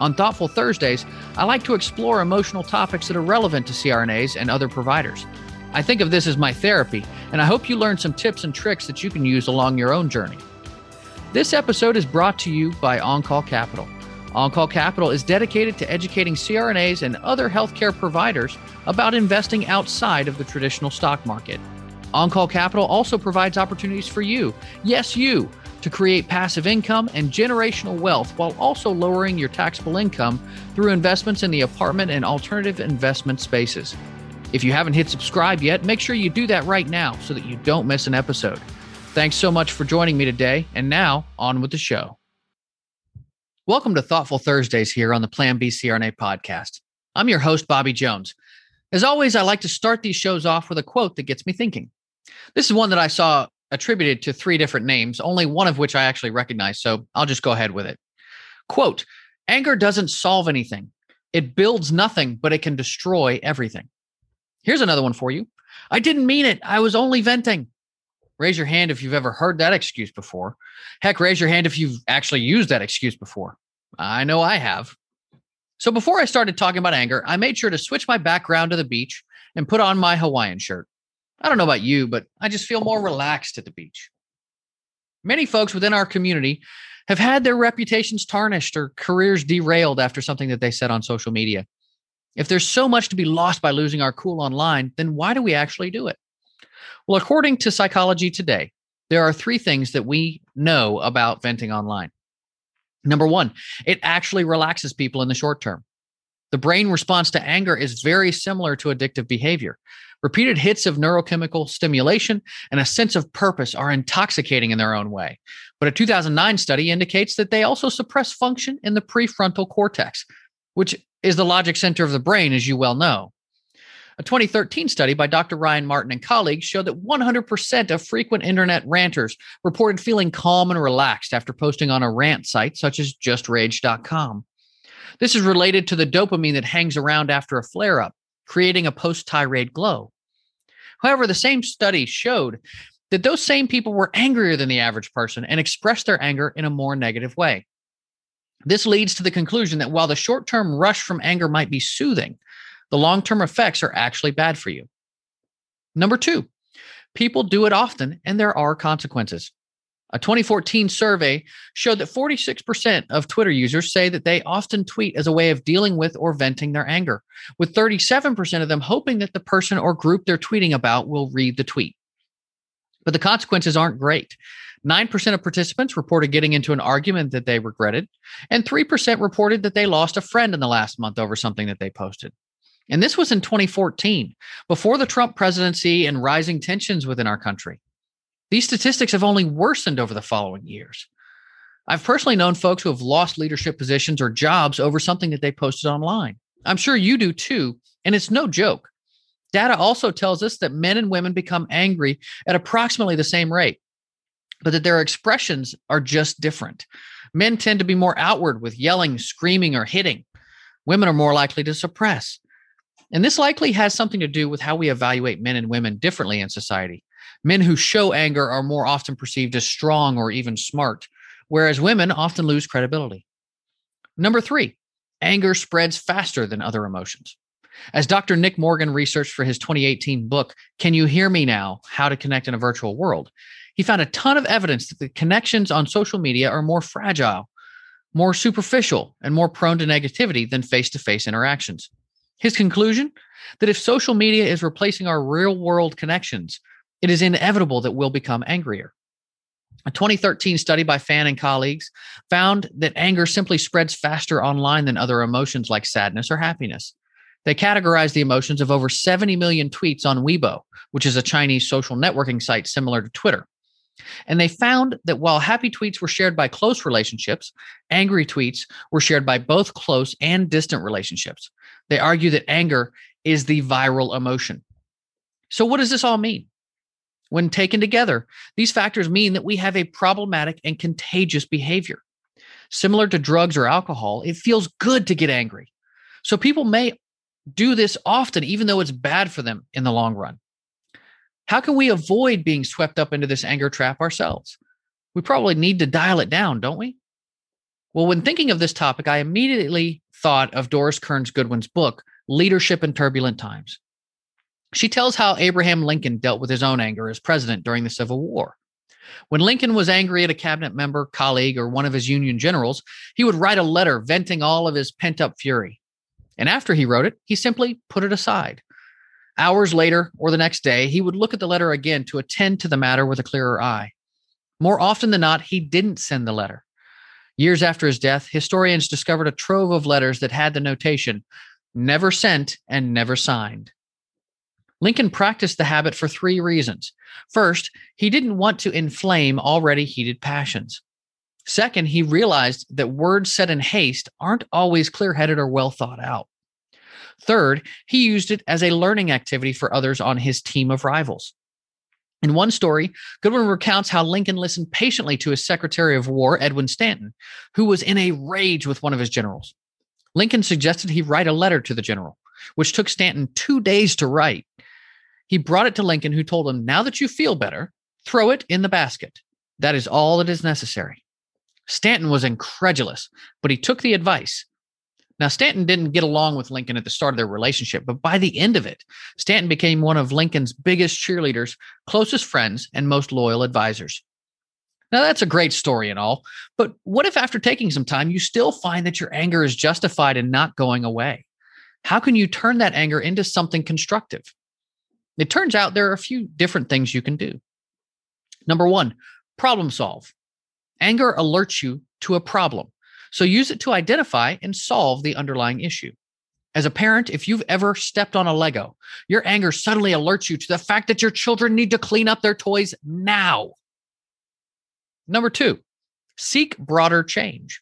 On Thoughtful Thursdays, I like to explore emotional topics that are relevant to CRNAs and other providers. I think of this as my therapy, and I hope you learn some tips and tricks that you can use along your own journey. This episode is brought to you by OnCall Capital. OnCall Capital is dedicated to educating CRNAs and other healthcare providers about investing outside of the traditional stock market. OnCall Capital also provides opportunities for you, yes, you, to create passive income and generational wealth while also lowering your taxable income through investments in the apartment and alternative investment spaces. If you haven't hit subscribe yet, make sure you do that right now so that you don't miss an episode. Thanks so much for joining me today. And now, on with the show. Welcome to Thoughtful Thursdays here on the Plan B CRNA podcast. I'm your host, Bobby Jones. As always, I like to start these shows off with a quote that gets me thinking. This is one that I saw attributed to three different names, only one of which I actually recognize. So I'll just go ahead with it. Quote Anger doesn't solve anything, it builds nothing, but it can destroy everything. Here's another one for you I didn't mean it. I was only venting. Raise your hand if you've ever heard that excuse before. Heck, raise your hand if you've actually used that excuse before. I know I have. So before I started talking about anger, I made sure to switch my background to the beach and put on my Hawaiian shirt. I don't know about you, but I just feel more relaxed at the beach. Many folks within our community have had their reputations tarnished or careers derailed after something that they said on social media. If there's so much to be lost by losing our cool online, then why do we actually do it? Well, according to Psychology Today, there are three things that we know about venting online. Number one, it actually relaxes people in the short term. The brain response to anger is very similar to addictive behavior. Repeated hits of neurochemical stimulation and a sense of purpose are intoxicating in their own way. But a 2009 study indicates that they also suppress function in the prefrontal cortex, which is the logic center of the brain, as you well know. A 2013 study by Dr. Ryan Martin and colleagues showed that 100% of frequent internet ranters reported feeling calm and relaxed after posting on a rant site such as justrage.com. This is related to the dopamine that hangs around after a flare up creating a post tirade glow. However, the same study showed that those same people were angrier than the average person and expressed their anger in a more negative way. This leads to the conclusion that while the short term rush from anger might be soothing, the long term effects are actually bad for you. Number two, people do it often and there are consequences. A 2014 survey showed that 46% of Twitter users say that they often tweet as a way of dealing with or venting their anger, with 37% of them hoping that the person or group they're tweeting about will read the tweet. But the consequences aren't great. 9% of participants reported getting into an argument that they regretted, and 3% reported that they lost a friend in the last month over something that they posted. And this was in 2014, before the Trump presidency and rising tensions within our country. These statistics have only worsened over the following years. I've personally known folks who have lost leadership positions or jobs over something that they posted online. I'm sure you do too, and it's no joke. Data also tells us that men and women become angry at approximately the same rate, but that their expressions are just different. Men tend to be more outward with yelling, screaming, or hitting. Women are more likely to suppress. And this likely has something to do with how we evaluate men and women differently in society. Men who show anger are more often perceived as strong or even smart, whereas women often lose credibility. Number three, anger spreads faster than other emotions. As Dr. Nick Morgan researched for his 2018 book, Can You Hear Me Now? How to Connect in a Virtual World, he found a ton of evidence that the connections on social media are more fragile, more superficial, and more prone to negativity than face to face interactions. His conclusion that if social media is replacing our real world connections, it is inevitable that we'll become angrier. A 2013 study by Fan and colleagues found that anger simply spreads faster online than other emotions like sadness or happiness. They categorized the emotions of over 70 million tweets on Weibo, which is a Chinese social networking site similar to Twitter. And they found that while happy tweets were shared by close relationships, angry tweets were shared by both close and distant relationships. They argue that anger is the viral emotion. So, what does this all mean? When taken together, these factors mean that we have a problematic and contagious behavior. Similar to drugs or alcohol, it feels good to get angry. So, people may do this often, even though it's bad for them in the long run. How can we avoid being swept up into this anger trap ourselves? We probably need to dial it down, don't we? Well, when thinking of this topic, I immediately thought of Doris Kearns Goodwin's book, Leadership in Turbulent Times. She tells how Abraham Lincoln dealt with his own anger as president during the Civil War. When Lincoln was angry at a cabinet member, colleague, or one of his Union generals, he would write a letter venting all of his pent up fury. And after he wrote it, he simply put it aside. Hours later or the next day, he would look at the letter again to attend to the matter with a clearer eye. More often than not, he didn't send the letter. Years after his death, historians discovered a trove of letters that had the notation never sent and never signed. Lincoln practiced the habit for three reasons. First, he didn't want to inflame already heated passions. Second, he realized that words said in haste aren't always clear headed or well thought out. Third, he used it as a learning activity for others on his team of rivals. In one story, Goodwin recounts how Lincoln listened patiently to his Secretary of War, Edwin Stanton, who was in a rage with one of his generals. Lincoln suggested he write a letter to the general, which took Stanton two days to write. He brought it to Lincoln, who told him, Now that you feel better, throw it in the basket. That is all that is necessary. Stanton was incredulous, but he took the advice now, Stanton didn't get along with Lincoln at the start of their relationship, but by the end of it, Stanton became one of Lincoln's biggest cheerleaders, closest friends, and most loyal advisors. Now, that's a great story and all, but what if after taking some time, you still find that your anger is justified and not going away? How can you turn that anger into something constructive? It turns out there are a few different things you can do. Number one, problem solve. Anger alerts you to a problem. So use it to identify and solve the underlying issue. As a parent, if you've ever stepped on a Lego, your anger suddenly alerts you to the fact that your children need to clean up their toys now. Number two, seek broader change.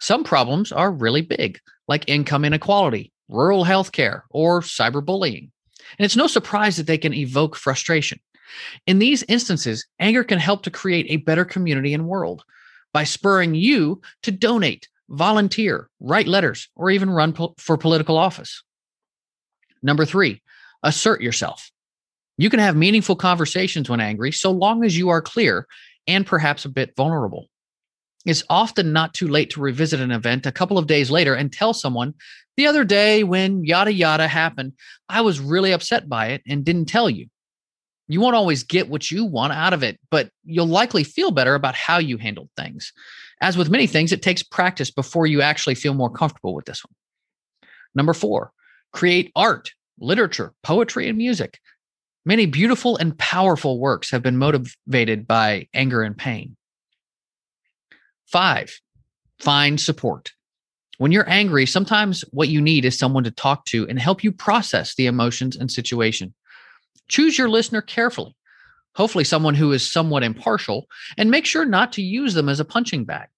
Some problems are really big, like income inequality, rural healthcare, or cyberbullying. And it's no surprise that they can evoke frustration. In these instances, anger can help to create a better community and world by spurring you to donate, volunteer, write letters, or even run po- for political office. Number three, assert yourself. You can have meaningful conversations when angry, so long as you are clear and perhaps a bit vulnerable. It's often not too late to revisit an event a couple of days later and tell someone, the other day when yada yada happened, I was really upset by it and didn't tell you. You won't always get what you want out of it, but you'll likely feel better about how you handled things. As with many things, it takes practice before you actually feel more comfortable with this one. Number four, create art, literature, poetry, and music. Many beautiful and powerful works have been motivated by anger and pain. Five, find support. When you're angry, sometimes what you need is someone to talk to and help you process the emotions and situation. Choose your listener carefully, hopefully, someone who is somewhat impartial, and make sure not to use them as a punching bag.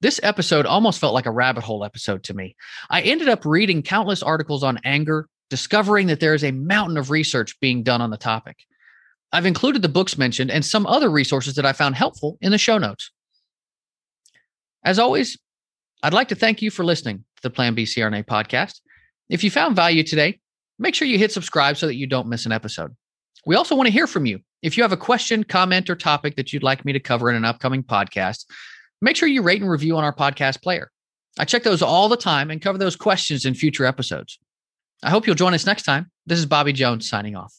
This episode almost felt like a rabbit hole episode to me. I ended up reading countless articles on anger, discovering that there is a mountain of research being done on the topic. I've included the books mentioned and some other resources that I found helpful in the show notes. As always, I'd like to thank you for listening to the Plan B CRNA podcast. If you found value today, make sure you hit subscribe so that you don't miss an episode. We also want to hear from you. If you have a question, comment, or topic that you'd like me to cover in an upcoming podcast, make sure you rate and review on our podcast player. I check those all the time and cover those questions in future episodes. I hope you'll join us next time. This is Bobby Jones signing off.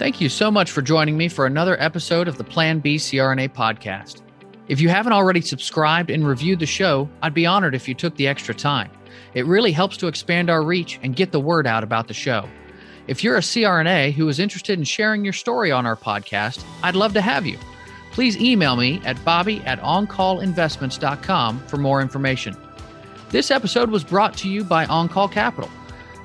Thank you so much for joining me for another episode of the Plan B CRNA podcast. If you haven't already subscribed and reviewed the show, I'd be honored if you took the extra time. It really helps to expand our reach and get the word out about the show. If you're a CRNA who is interested in sharing your story on our podcast, I'd love to have you. Please email me at bobby at oncallinvestments.com for more information. This episode was brought to you by OnCall Capital.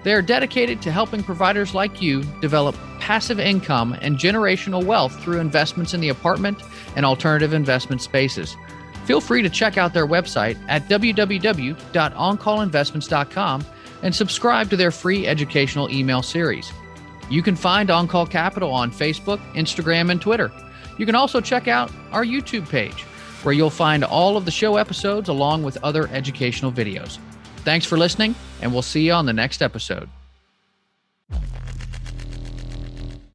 They are dedicated to helping providers like you develop passive income and generational wealth through investments in the apartment and alternative investment spaces. Feel free to check out their website at www.oncallinvestments.com and subscribe to their free educational email series. You can find OnCall Capital on Facebook, Instagram, and Twitter. You can also check out our YouTube page, where you'll find all of the show episodes along with other educational videos. Thanks for listening, and we'll see you on the next episode.